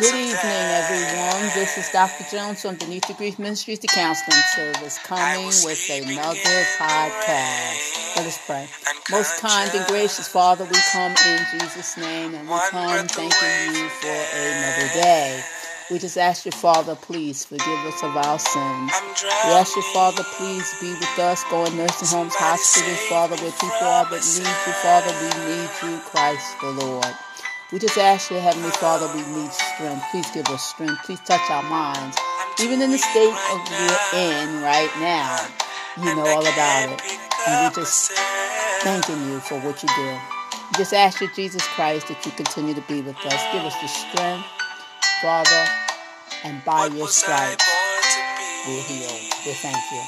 Good evening, everyone. This is Dr. Jones from Beneath the Grief Ministries, the counseling service, coming with another podcast. Let us pray. Most kind and gracious Father, we come in Jesus' name and we come thanking you for another day. We just ask you, Father, please forgive us of our sins. We ask you, Father, please be with us, go in nursing homes, hospitals, Father, where people are that need you, Father. We need you, Christ the Lord. We just ask you, Heavenly Father, we need strength. Please give us strength. Please touch our minds. Even in the state of we're in right now, you know all about it. And we just thanking you for what you do. We just ask you, Jesus Christ, that you continue to be with us. Give us the strength, Father, and by your stripes, we're healed. We thank you.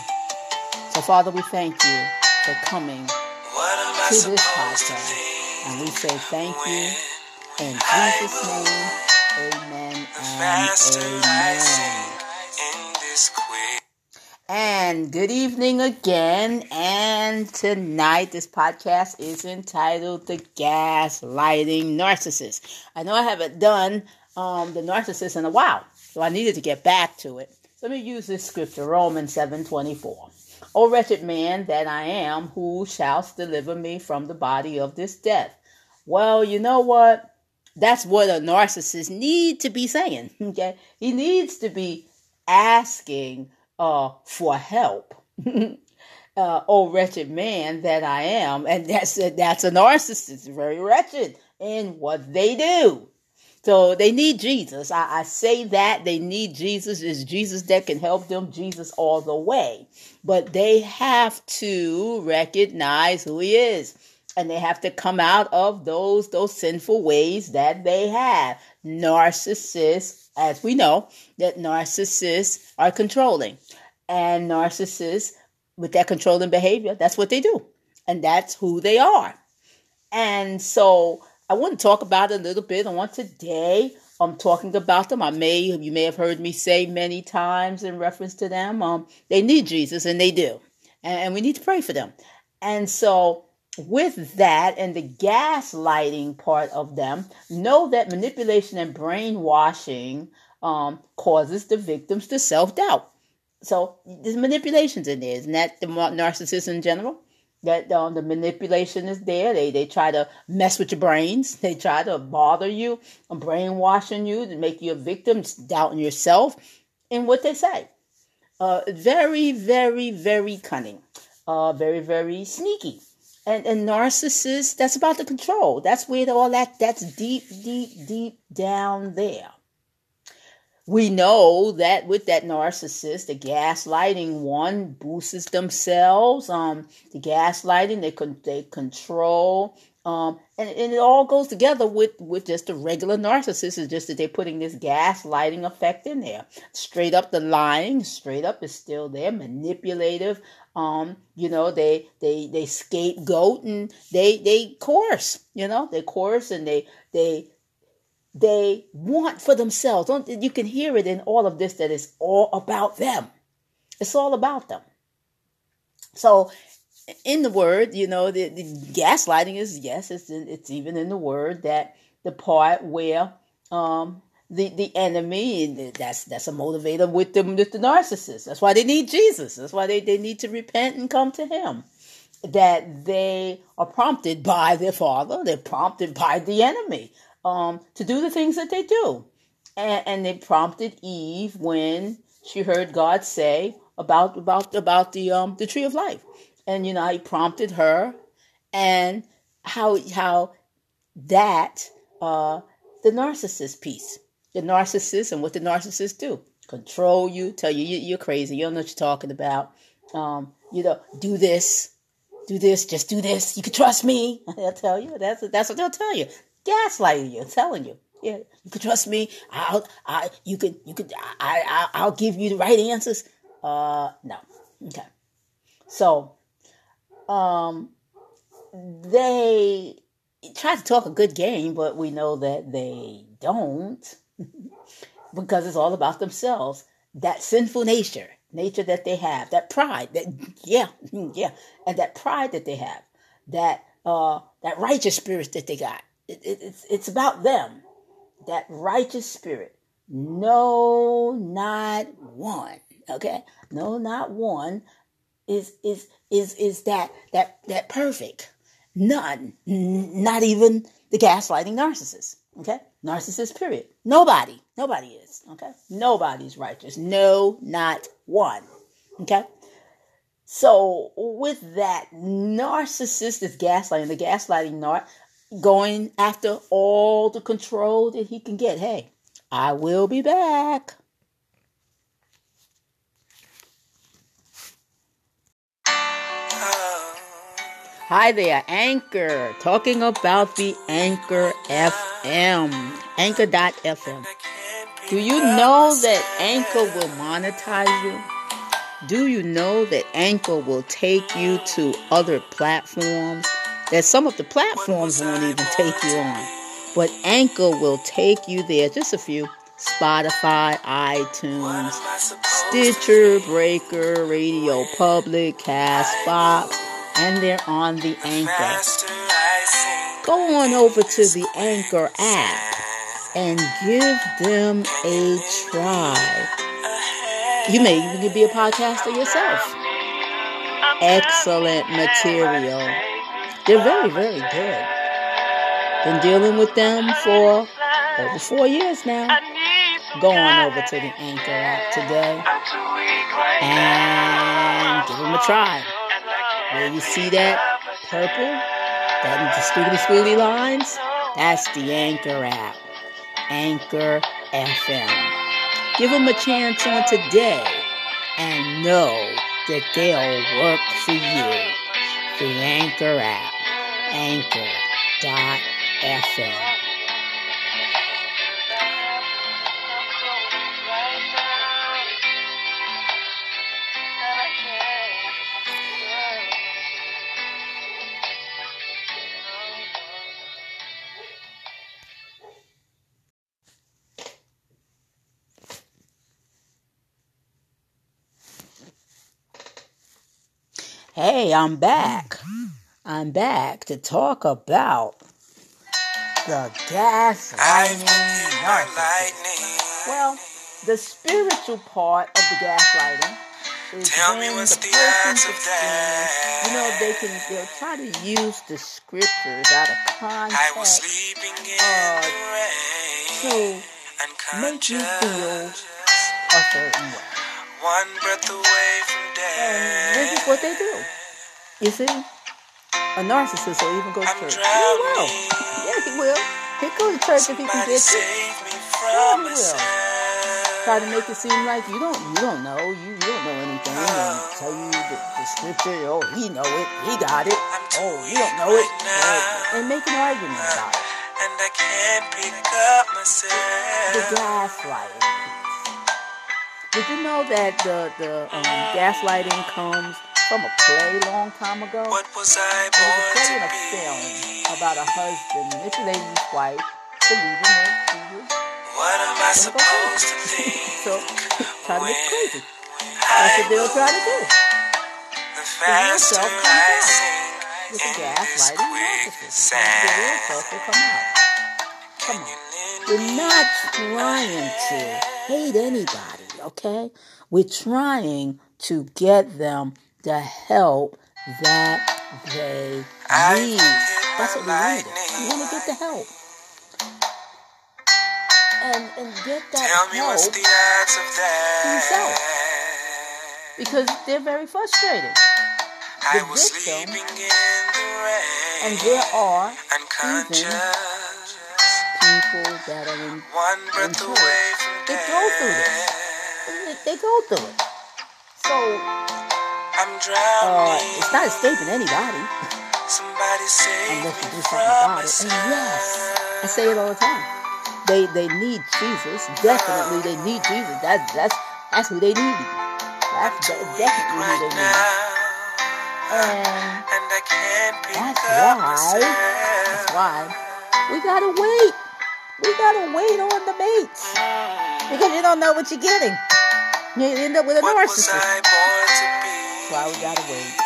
So, Father, we thank you for coming to this podcast. And we say thank you. In Jesus' name, amen and amen. And good evening again. And tonight, this podcast is entitled The Gaslighting Narcissist. I know I haven't done um, the narcissist in a while, so I needed to get back to it. So let me use this scripture, Romans 7 24. O wretched man that I am, who shall deliver me from the body of this death? Well, you know what? That's what a narcissist need to be saying. Okay, he needs to be asking uh, for help. uh, oh wretched man that I am, and that's a, that's a narcissist, very wretched in what they do. So they need Jesus. I, I say that they need Jesus. It's Jesus that can help them. Jesus all the way, but they have to recognize who He is and they have to come out of those those sinful ways that they have. Narcissists as we know that narcissists are controlling. And narcissists with that controlling behavior that's what they do. And that's who they are. And so i want to talk about it a little bit. On today i'm talking about them. I may you may have heard me say many times in reference to them um, they need jesus and they do. And, and we need to pray for them. And so with that and the gaslighting part of them, know that manipulation and brainwashing um, causes the victims to self doubt. So there's manipulations in there. Isn't that the narcissist in general? That um, the manipulation is there. They they try to mess with your brains. They try to bother you, brainwashing you to make you a victim, doubting yourself, in what they say. Uh, very, very, very cunning. Uh, very, very sneaky and, a narcissist, that's about the control. That's where all that, that's deep, deep, deep down there. We know that with that narcissist, the gaslighting one boosts themselves. Um, the gaslighting, they con- they control. Um, and, and it all goes together with, with just a regular narcissist. Is just that they're putting this gaslighting effect in there. Straight up the lying, straight up is still there, manipulative, um, you know, they they they scapegoat and they they course, you know, they course and they they they want for themselves. Don't you can hear it in all of this that it's all about them. It's all about them. So in the word, you know, the, the gaslighting is yes, it's in, it's even in the word that the part where um the the enemy that's that's a motivator with them with the narcissist. That's why they need jesus. That's why they, they need to repent and come to him. That they are prompted by their father. They're prompted by the enemy um, to do the things that they do. And, and they prompted eve when she heard god say about about about the um the tree of life. And you know he prompted her and how how that uh the narcissist piece the narcissist and what the narcissist do. Control you tell you you're crazy. You don't know what you're talking about. Um, you know do this do this just do this. You can trust me. They'll tell you. That's that's what they'll tell you. Gaslighting you telling you. Yeah you can trust me. I'll i you can you can i, I i'll give you the right answers. Uh no. Okay. So um they try to talk a good game but we know that they don't because it's all about themselves. That sinful nature, nature that they have, that pride, that yeah, yeah, and that pride that they have, that uh, that righteous spirit that they got. It, it, it's it's about them, that righteous spirit. No, not one. Okay? No, not one is is is is that that that perfect. None. Not even the gaslighting narcissist. Okay? Narcissist, period. Nobody. Nobody is. Okay? Nobody's righteous. No, not one. Okay? So with that, narcissist is gaslighting, the gaslighting narc going after all the control that he can get. Hey, I will be back. Oh. Hi there, Anchor. Talking about the Anchor FM. Anchor.fm. Do you know that Anchor will monetize you? Do you know that Anchor will take you to other platforms? That some of the platforms won't even take you on. But Anchor will take you there. Just a few. Spotify, iTunes, Stitcher, Breaker, Radio Public, Castbox and they're on the Anchor. Go on over to the Anchor app and give them a try. You may even be a podcaster yourself. Excellent material. They're very, very good. Been dealing with them for over four years now. Go on over to the Anchor app today and give them a try. Where you see that purple, that the squiggly squiggly lines, that's the Anchor app. Anchor FM. Give them a chance on today and know that they'll work for you. The Anchor app. Anchor.fm. Hey, I'm back. I'm back to talk about the gaslighting narcissist. Well, the spiritual part of the gaslighting is Tell when the person's experience, you know, they can they'll try to use the scriptures out of context uh, to make you feel a certain way. One breath away from. And this is what they do. You see? A narcissist will even go to church. He will. Yeah, he will. He'll go to church if he can get to. Yeah, he will. Try to make it seem like you don't you don't know. You, you don't know anything. And tell you the, the scripture. Oh, he know it. He got it. Oh, you don't know it. And make an argument about it. And I can't pick up myself. The gaslighting did you know that the, the um, gaslighting comes from a play long time ago? What was I born was a play in a film about a husband manipulating his lady's wife, believing she was. What am I supposed to think? so, try to crazy. That's what they'll try to do. The faster yourself comes out with the gaslighting narcissist. The real self will come out. Come on. We're not trying to hate anybody okay? We're trying to get them the help that they need. That's what we need. We want to get the help. And, and get that Tell help me what's the odds of that. yourself. Because they're very frustrated. The victim, and there are even people that are in, One breath away they go through this they go through it. So I'm drowning. Uh, it's not escaping anybody. Somebody unless you do something about it. And yes, I say it all the time. They they need Jesus. Definitely they need Jesus. That's that's that's who they need. That's definitely who they need. And, and that's why that's why we gotta wait. We gotta wait on the mates. Because you don't know what you're getting. You end up with a narcissist. That's why we gotta wait.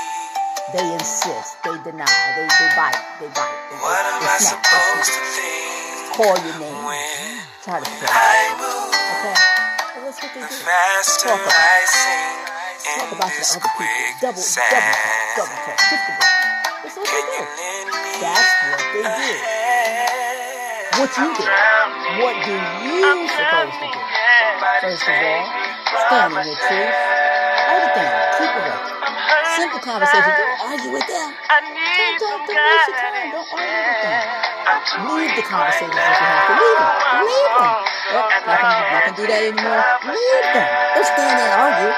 They insist. They deny. They, they bite. They bite. They what am I supposed to think? call your name. Try to pray. Okay? So what's what they do? Talk about. Talk about the other people. Double, double double talk. Kiss What you do. What do you supposed to do? First of all, stand in your truth. Write it down. Keep it up. Simple conversation. Don't argue with them. Don't, don't, don't waste your time. Don't argue with them. Leave the conversations if you have to. Leave them. Leave them. Oh, not gonna, not gonna do that anymore. Leave them. Don't stand there and argue.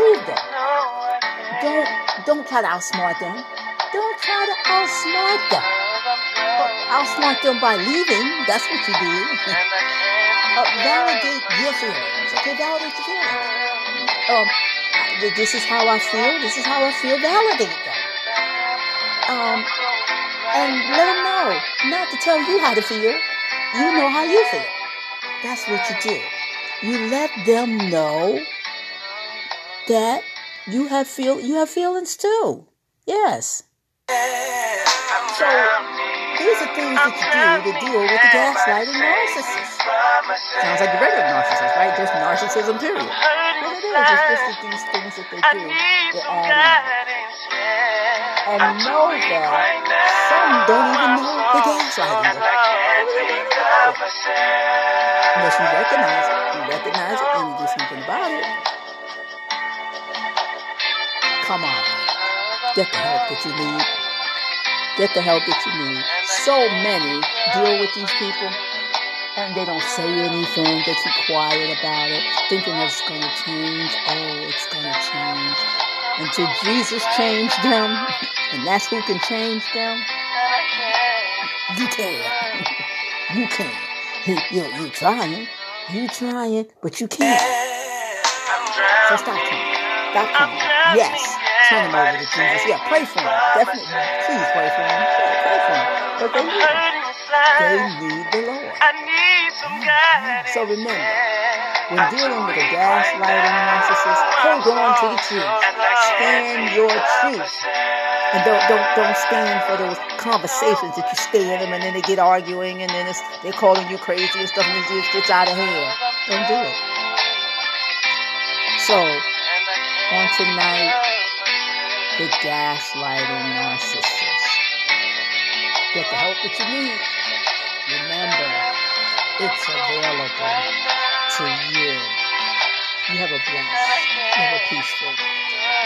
Leave them. Don't don't try to outsmart them. Don't try to outsmart them. Outsmart them by leaving. That's what you do. uh, validate your feelings. Okay, validate your feelings. Um, this is how I feel. This is how I feel. Validate them. Um, and let them know not to tell you how to feel. You know how you feel. That's what you do. You let them know that you have feel you have feelings too. Yes. So these are things that you do to deal with the gaslighting narcissist. Sounds like the regular narcissist, right? Just narcissism, period. What it is, it's just these things that they do. And know that some don't even know the gaslighting. Unless you recognize it, you recognize it, and you do something about it. Come on. Get the help that you need. Get the help that you need. So many deal with these people and they don't say anything. They keep quiet about it, thinking it's going to change. Oh, it's going to change. Until Jesus changed them, and that's who can change them. You can. You can. You, you trying. You trying, but you can't. So stop trying. Stop trying. Yes turn them over to Jesus. Yeah, pray for them. Definitely, please pray for them. But they need. They need the Lord. So remember, when dealing with a gaslighting narcissist, hold on to the truth. Stand your truth. And don't don't don't stand for those conversations that you stay in them and then they get arguing and then it's, they're calling you crazy and stuff and it just gets out of hand. Don't do it. So on tonight, the gaslighting narcissist. Get the help that you need. Remember, it's available to you. You have a blessed, you have a peaceful,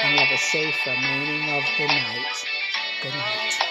and you have a safe remaining of the night. Good night.